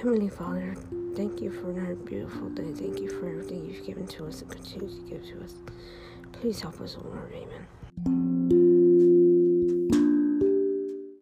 Heavenly Father, thank you for another beautiful day. Thank you for everything you've given to us and continue to give to us. Please help us, O Lord. Amen.